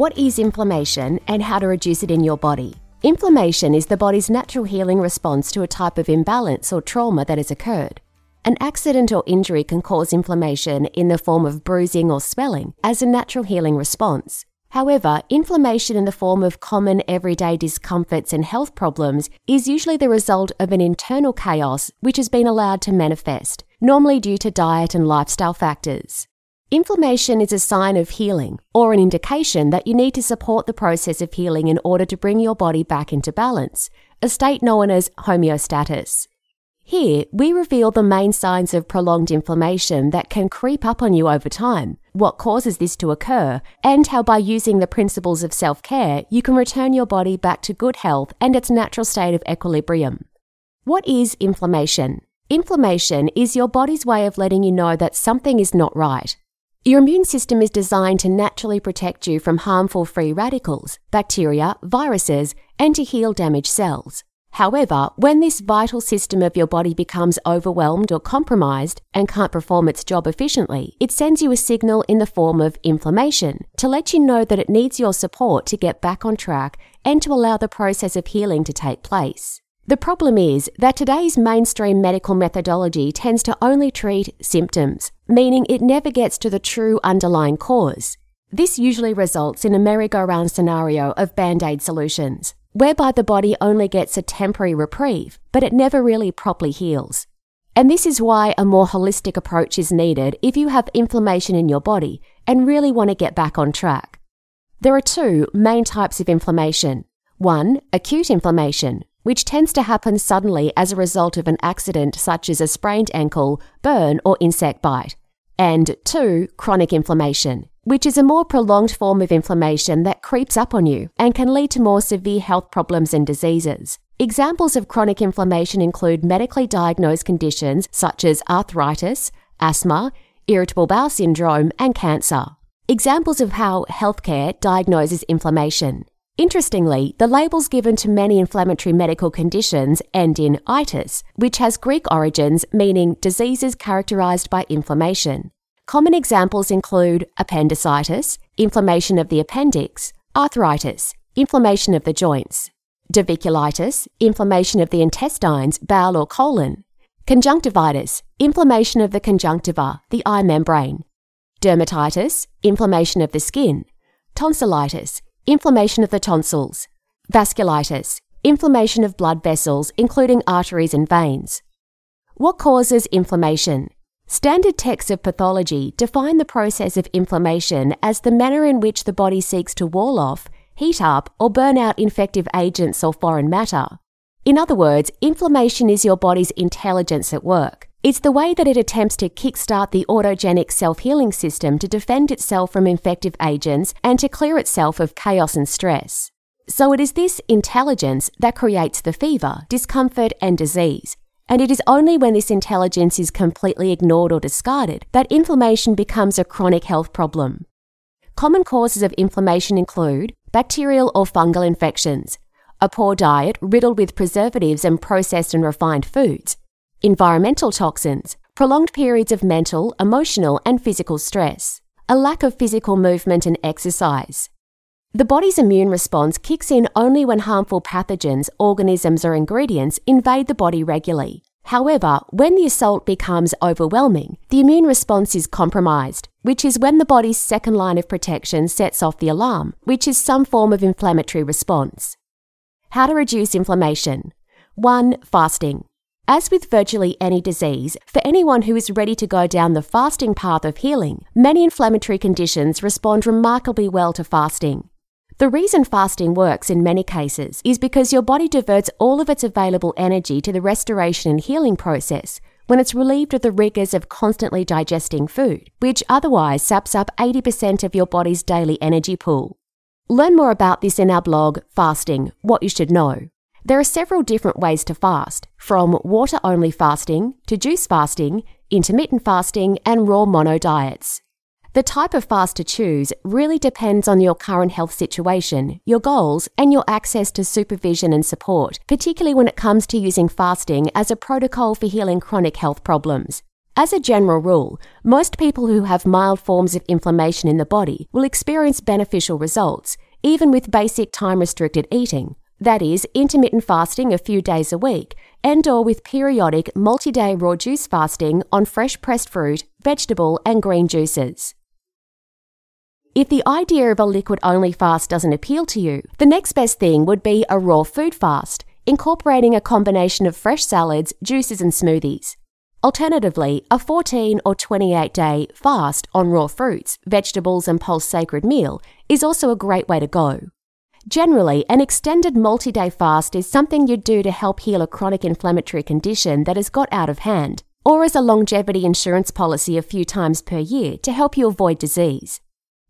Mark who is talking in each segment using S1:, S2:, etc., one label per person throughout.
S1: What is inflammation and how to reduce it in your body? Inflammation is the body's natural healing response to a type of imbalance or trauma that has occurred. An accident or injury can cause inflammation in the form of bruising or swelling as a natural healing response. However, inflammation in the form of common everyday discomforts and health problems is usually the result of an internal chaos which has been allowed to manifest, normally due to diet and lifestyle factors. Inflammation is a sign of healing or an indication that you need to support the process of healing in order to bring your body back into balance, a state known as homeostasis. Here, we reveal the main signs of prolonged inflammation that can creep up on you over time, what causes this to occur, and how by using the principles of self care, you can return your body back to good health and its natural state of equilibrium. What is inflammation? Inflammation is your body's way of letting you know that something is not right, your immune system is designed to naturally protect you from harmful free radicals, bacteria, viruses, and to heal damaged cells. However, when this vital system of your body becomes overwhelmed or compromised and can't perform its job efficiently, it sends you a signal in the form of inflammation to let you know that it needs your support to get back on track and to allow the process of healing to take place. The problem is that today's mainstream medical methodology tends to only treat symptoms, meaning it never gets to the true underlying cause. This usually results in a merry-go-round scenario of band aid solutions, whereby the body only gets a temporary reprieve, but it never really properly heals. And this is why a more holistic approach is needed if you have inflammation in your body and really want to get back on track. There are two main types of inflammation. One, acute inflammation, which tends to happen suddenly as a result of an accident such as a sprained ankle, burn, or insect bite. And two, chronic inflammation, which is a more prolonged form of inflammation that creeps up on you and can lead to more severe health problems and diseases. Examples of chronic inflammation include medically diagnosed conditions such as arthritis, asthma, irritable bowel syndrome, and cancer. Examples of how healthcare diagnoses inflammation. Interestingly, the labels given to many inflammatory medical conditions end in itis, which has Greek origins meaning diseases characterized by inflammation. Common examples include appendicitis, inflammation of the appendix, arthritis, inflammation of the joints, diverticulitis, inflammation of the intestines, bowel, or colon, conjunctivitis, inflammation of the conjunctiva, the eye membrane, dermatitis, inflammation of the skin, tonsillitis, inflammation of the tonsils, vasculitis, inflammation of blood vessels, including arteries and veins. What causes inflammation? Standard texts of pathology define the process of inflammation as the manner in which the body seeks to wall off, heat up, or burn out infective agents or foreign matter. In other words, inflammation is your body's intelligence at work. It's the way that it attempts to kickstart the autogenic self healing system to defend itself from infective agents and to clear itself of chaos and stress. So it is this intelligence that creates the fever, discomfort, and disease. And it is only when this intelligence is completely ignored or discarded that inflammation becomes a chronic health problem. Common causes of inflammation include bacterial or fungal infections, a poor diet riddled with preservatives and processed and refined foods, environmental toxins, prolonged periods of mental, emotional, and physical stress, a lack of physical movement and exercise. The body's immune response kicks in only when harmful pathogens, organisms, or ingredients invade the body regularly. However, when the assault becomes overwhelming, the immune response is compromised, which is when the body's second line of protection sets off the alarm, which is some form of inflammatory response. How to reduce inflammation. 1. Fasting. As with virtually any disease, for anyone who is ready to go down the fasting path of healing, many inflammatory conditions respond remarkably well to fasting. The reason fasting works in many cases is because your body diverts all of its available energy to the restoration and healing process when it's relieved of the rigors of constantly digesting food, which otherwise saps up 80% of your body's daily energy pool. Learn more about this in our blog, Fasting What You Should Know. There are several different ways to fast, from water only fasting to juice fasting, intermittent fasting, and raw mono diets. The type of fast to choose really depends on your current health situation, your goals, and your access to supervision and support, particularly when it comes to using fasting as a protocol for healing chronic health problems. As a general rule, most people who have mild forms of inflammation in the body will experience beneficial results, even with basic time restricted eating, that is, intermittent fasting a few days a week, and or with periodic multi-day raw juice fasting on fresh pressed fruit, vegetable, and green juices. If the idea of a liquid only fast doesn't appeal to you, the next best thing would be a raw food fast, incorporating a combination of fresh salads, juices, and smoothies. Alternatively, a 14 or 28 day fast on raw fruits, vegetables, and pulse sacred meal is also a great way to go. Generally, an extended multi day fast is something you'd do to help heal a chronic inflammatory condition that has got out of hand, or as a longevity insurance policy a few times per year to help you avoid disease.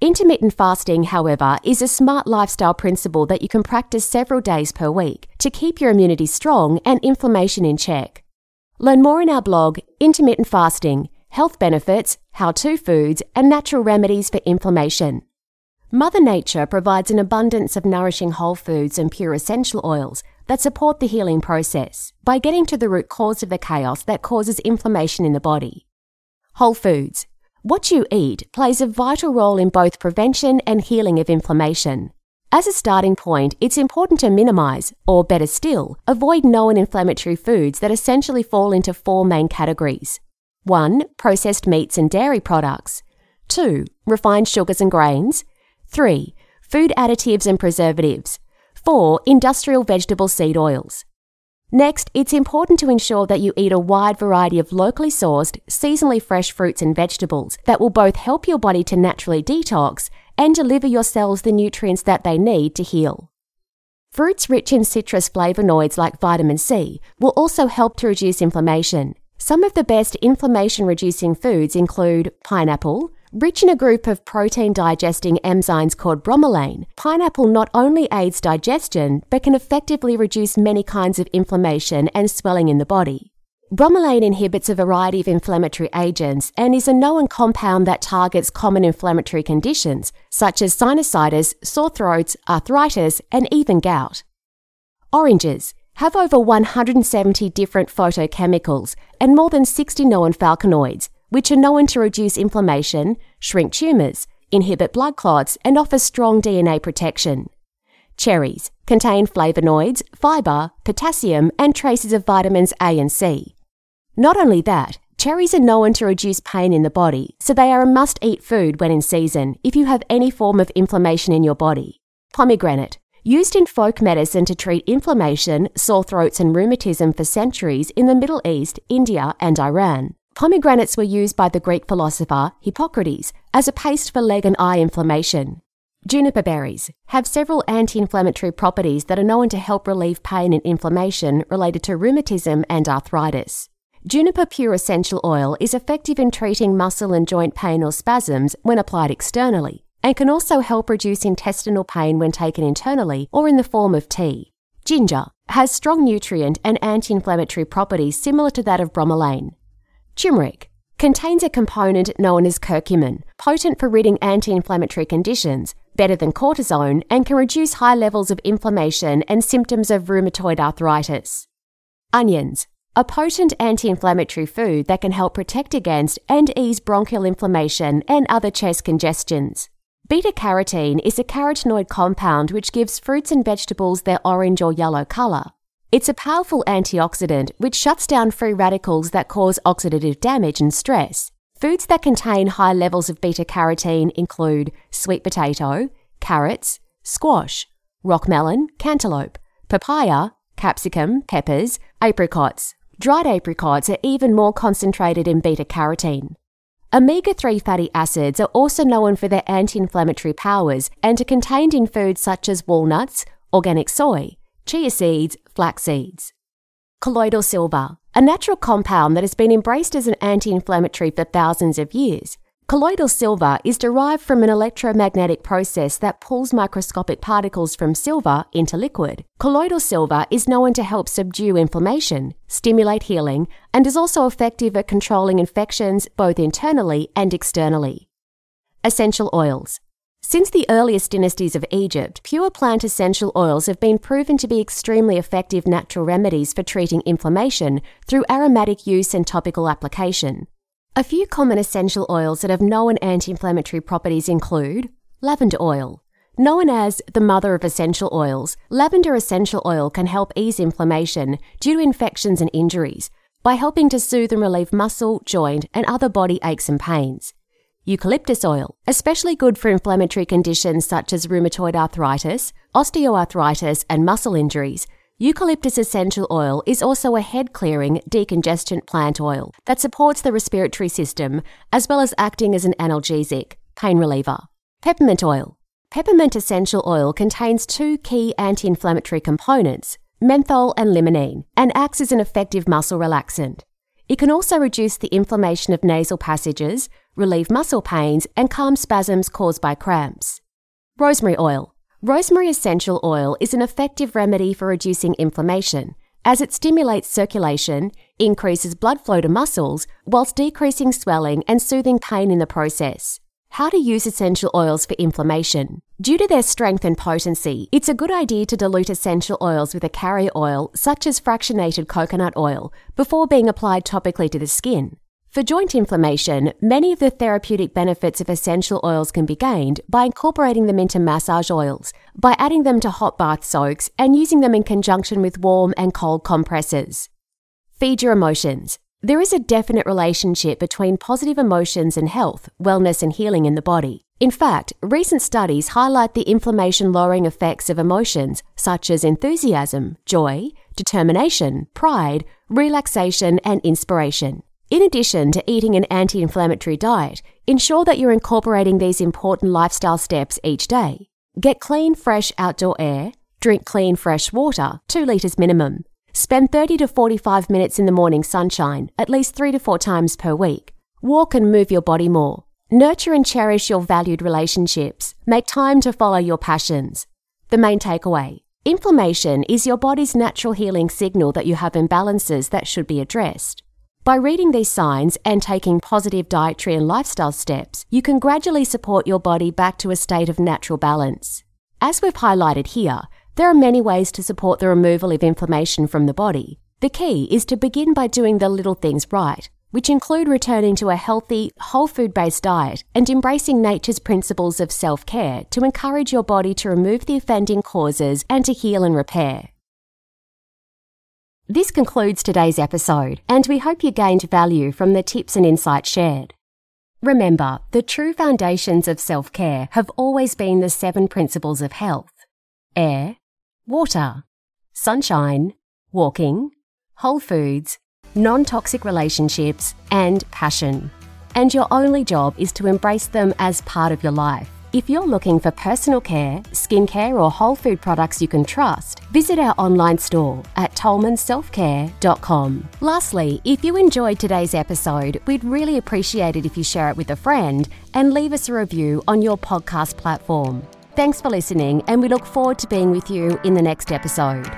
S1: Intermittent fasting, however, is a smart lifestyle principle that you can practice several days per week to keep your immunity strong and inflammation in check. Learn more in our blog, Intermittent Fasting Health Benefits, How to Foods, and Natural Remedies for Inflammation. Mother Nature provides an abundance of nourishing whole foods and pure essential oils that support the healing process by getting to the root cause of the chaos that causes inflammation in the body. Whole foods, what you eat plays a vital role in both prevention and healing of inflammation. As a starting point, it's important to minimize, or better still, avoid known inflammatory foods that essentially fall into four main categories 1. Processed meats and dairy products. 2. Refined sugars and grains. 3. Food additives and preservatives. 4. Industrial vegetable seed oils. Next, it's important to ensure that you eat a wide variety of locally sourced, seasonally fresh fruits and vegetables that will both help your body to naturally detox and deliver your cells the nutrients that they need to heal. Fruits rich in citrus flavonoids like vitamin C will also help to reduce inflammation. Some of the best inflammation reducing foods include pineapple, Rich in a group of protein digesting enzymes called bromelain, pineapple not only aids digestion but can effectively reduce many kinds of inflammation and swelling in the body. Bromelain inhibits a variety of inflammatory agents and is a known compound that targets common inflammatory conditions such as sinusitis, sore throats, arthritis, and even gout. Oranges have over 170 different phytochemicals and more than 60 known flavonoids, which are known to reduce inflammation, shrink tumours, inhibit blood clots, and offer strong DNA protection. Cherries contain flavonoids, fibre, potassium, and traces of vitamins A and C. Not only that, cherries are known to reduce pain in the body, so they are a must eat food when in season if you have any form of inflammation in your body. Pomegranate. Used in folk medicine to treat inflammation, sore throats, and rheumatism for centuries in the Middle East, India, and Iran. Pomegranates were used by the Greek philosopher Hippocrates as a paste for leg and eye inflammation. Juniper berries have several anti inflammatory properties that are known to help relieve pain and inflammation related to rheumatism and arthritis. Juniper pure essential oil is effective in treating muscle and joint pain or spasms when applied externally, and can also help reduce intestinal pain when taken internally or in the form of tea. Ginger has strong nutrient and anti inflammatory properties similar to that of bromelain. Turmeric contains a component known as curcumin, potent for ridding anti inflammatory conditions, better than cortisone, and can reduce high levels of inflammation and symptoms of rheumatoid arthritis. Onions, a potent anti inflammatory food that can help protect against and ease bronchial inflammation and other chest congestions. Beta carotene is a carotenoid compound which gives fruits and vegetables their orange or yellow colour. It's a powerful antioxidant which shuts down free radicals that cause oxidative damage and stress. Foods that contain high levels of beta carotene include sweet potato, carrots, squash, rock melon, cantaloupe, papaya, capsicum, peppers, apricots. Dried apricots are even more concentrated in beta carotene. Omega 3 fatty acids are also known for their anti inflammatory powers and are contained in foods such as walnuts, organic soy, chia seeds, flax seeds. Colloidal silver, a natural compound that has been embraced as an anti inflammatory for thousands of years. Colloidal silver is derived from an electromagnetic process that pulls microscopic particles from silver into liquid. Colloidal silver is known to help subdue inflammation, stimulate healing, and is also effective at controlling infections both internally and externally. Essential oils. Since the earliest dynasties of Egypt, pure plant essential oils have been proven to be extremely effective natural remedies for treating inflammation through aromatic use and topical application. A few common essential oils that have known anti inflammatory properties include lavender oil. Known as the mother of essential oils, lavender essential oil can help ease inflammation due to infections and injuries by helping to soothe and relieve muscle, joint, and other body aches and pains. Eucalyptus oil, especially good for inflammatory conditions such as rheumatoid arthritis, osteoarthritis, and muscle injuries. Eucalyptus essential oil is also a head clearing, decongestant plant oil that supports the respiratory system as well as acting as an analgesic, pain reliever. Peppermint oil. Peppermint essential oil contains two key anti inflammatory components, menthol and limonene, and acts as an effective muscle relaxant. It can also reduce the inflammation of nasal passages, relieve muscle pains, and calm spasms caused by cramps. Rosemary oil. Rosemary essential oil is an effective remedy for reducing inflammation, as it stimulates circulation, increases blood flow to muscles, whilst decreasing swelling and soothing pain in the process. How to use essential oils for inflammation. Due to their strength and potency, it's a good idea to dilute essential oils with a carrier oil, such as fractionated coconut oil, before being applied topically to the skin. For joint inflammation, many of the therapeutic benefits of essential oils can be gained by incorporating them into massage oils, by adding them to hot bath soaks, and using them in conjunction with warm and cold compresses. Feed your emotions. There is a definite relationship between positive emotions and health, wellness, and healing in the body. In fact, recent studies highlight the inflammation lowering effects of emotions such as enthusiasm, joy, determination, pride, relaxation, and inspiration. In addition to eating an anti inflammatory diet, ensure that you're incorporating these important lifestyle steps each day. Get clean, fresh outdoor air, drink clean, fresh water, 2 litres minimum. Spend 30 to 45 minutes in the morning sunshine, at least 3 to 4 times per week. Walk and move your body more. Nurture and cherish your valued relationships. Make time to follow your passions. The main takeaway Inflammation is your body's natural healing signal that you have imbalances that should be addressed. By reading these signs and taking positive dietary and lifestyle steps, you can gradually support your body back to a state of natural balance. As we've highlighted here, there are many ways to support the removal of inflammation from the body. The key is to begin by doing the little things right, which include returning to a healthy, whole food based diet and embracing nature's principles of self care to encourage your body to remove the offending causes and to heal and repair. This concludes today's episode, and we hope you gained value from the tips and insights shared. Remember, the true foundations of self care have always been the seven principles of health air, water, sunshine, walking, whole foods, non toxic relationships, and passion. And your only job is to embrace them as part of your life. If you're looking for personal care, skincare, or whole food products you can trust, visit our online store at tolmanselfcare.com. Lastly, if you enjoyed today's episode, we'd really appreciate it if you share it with a friend and leave us a review on your podcast platform. Thanks for listening, and we look forward to being with you in the next episode.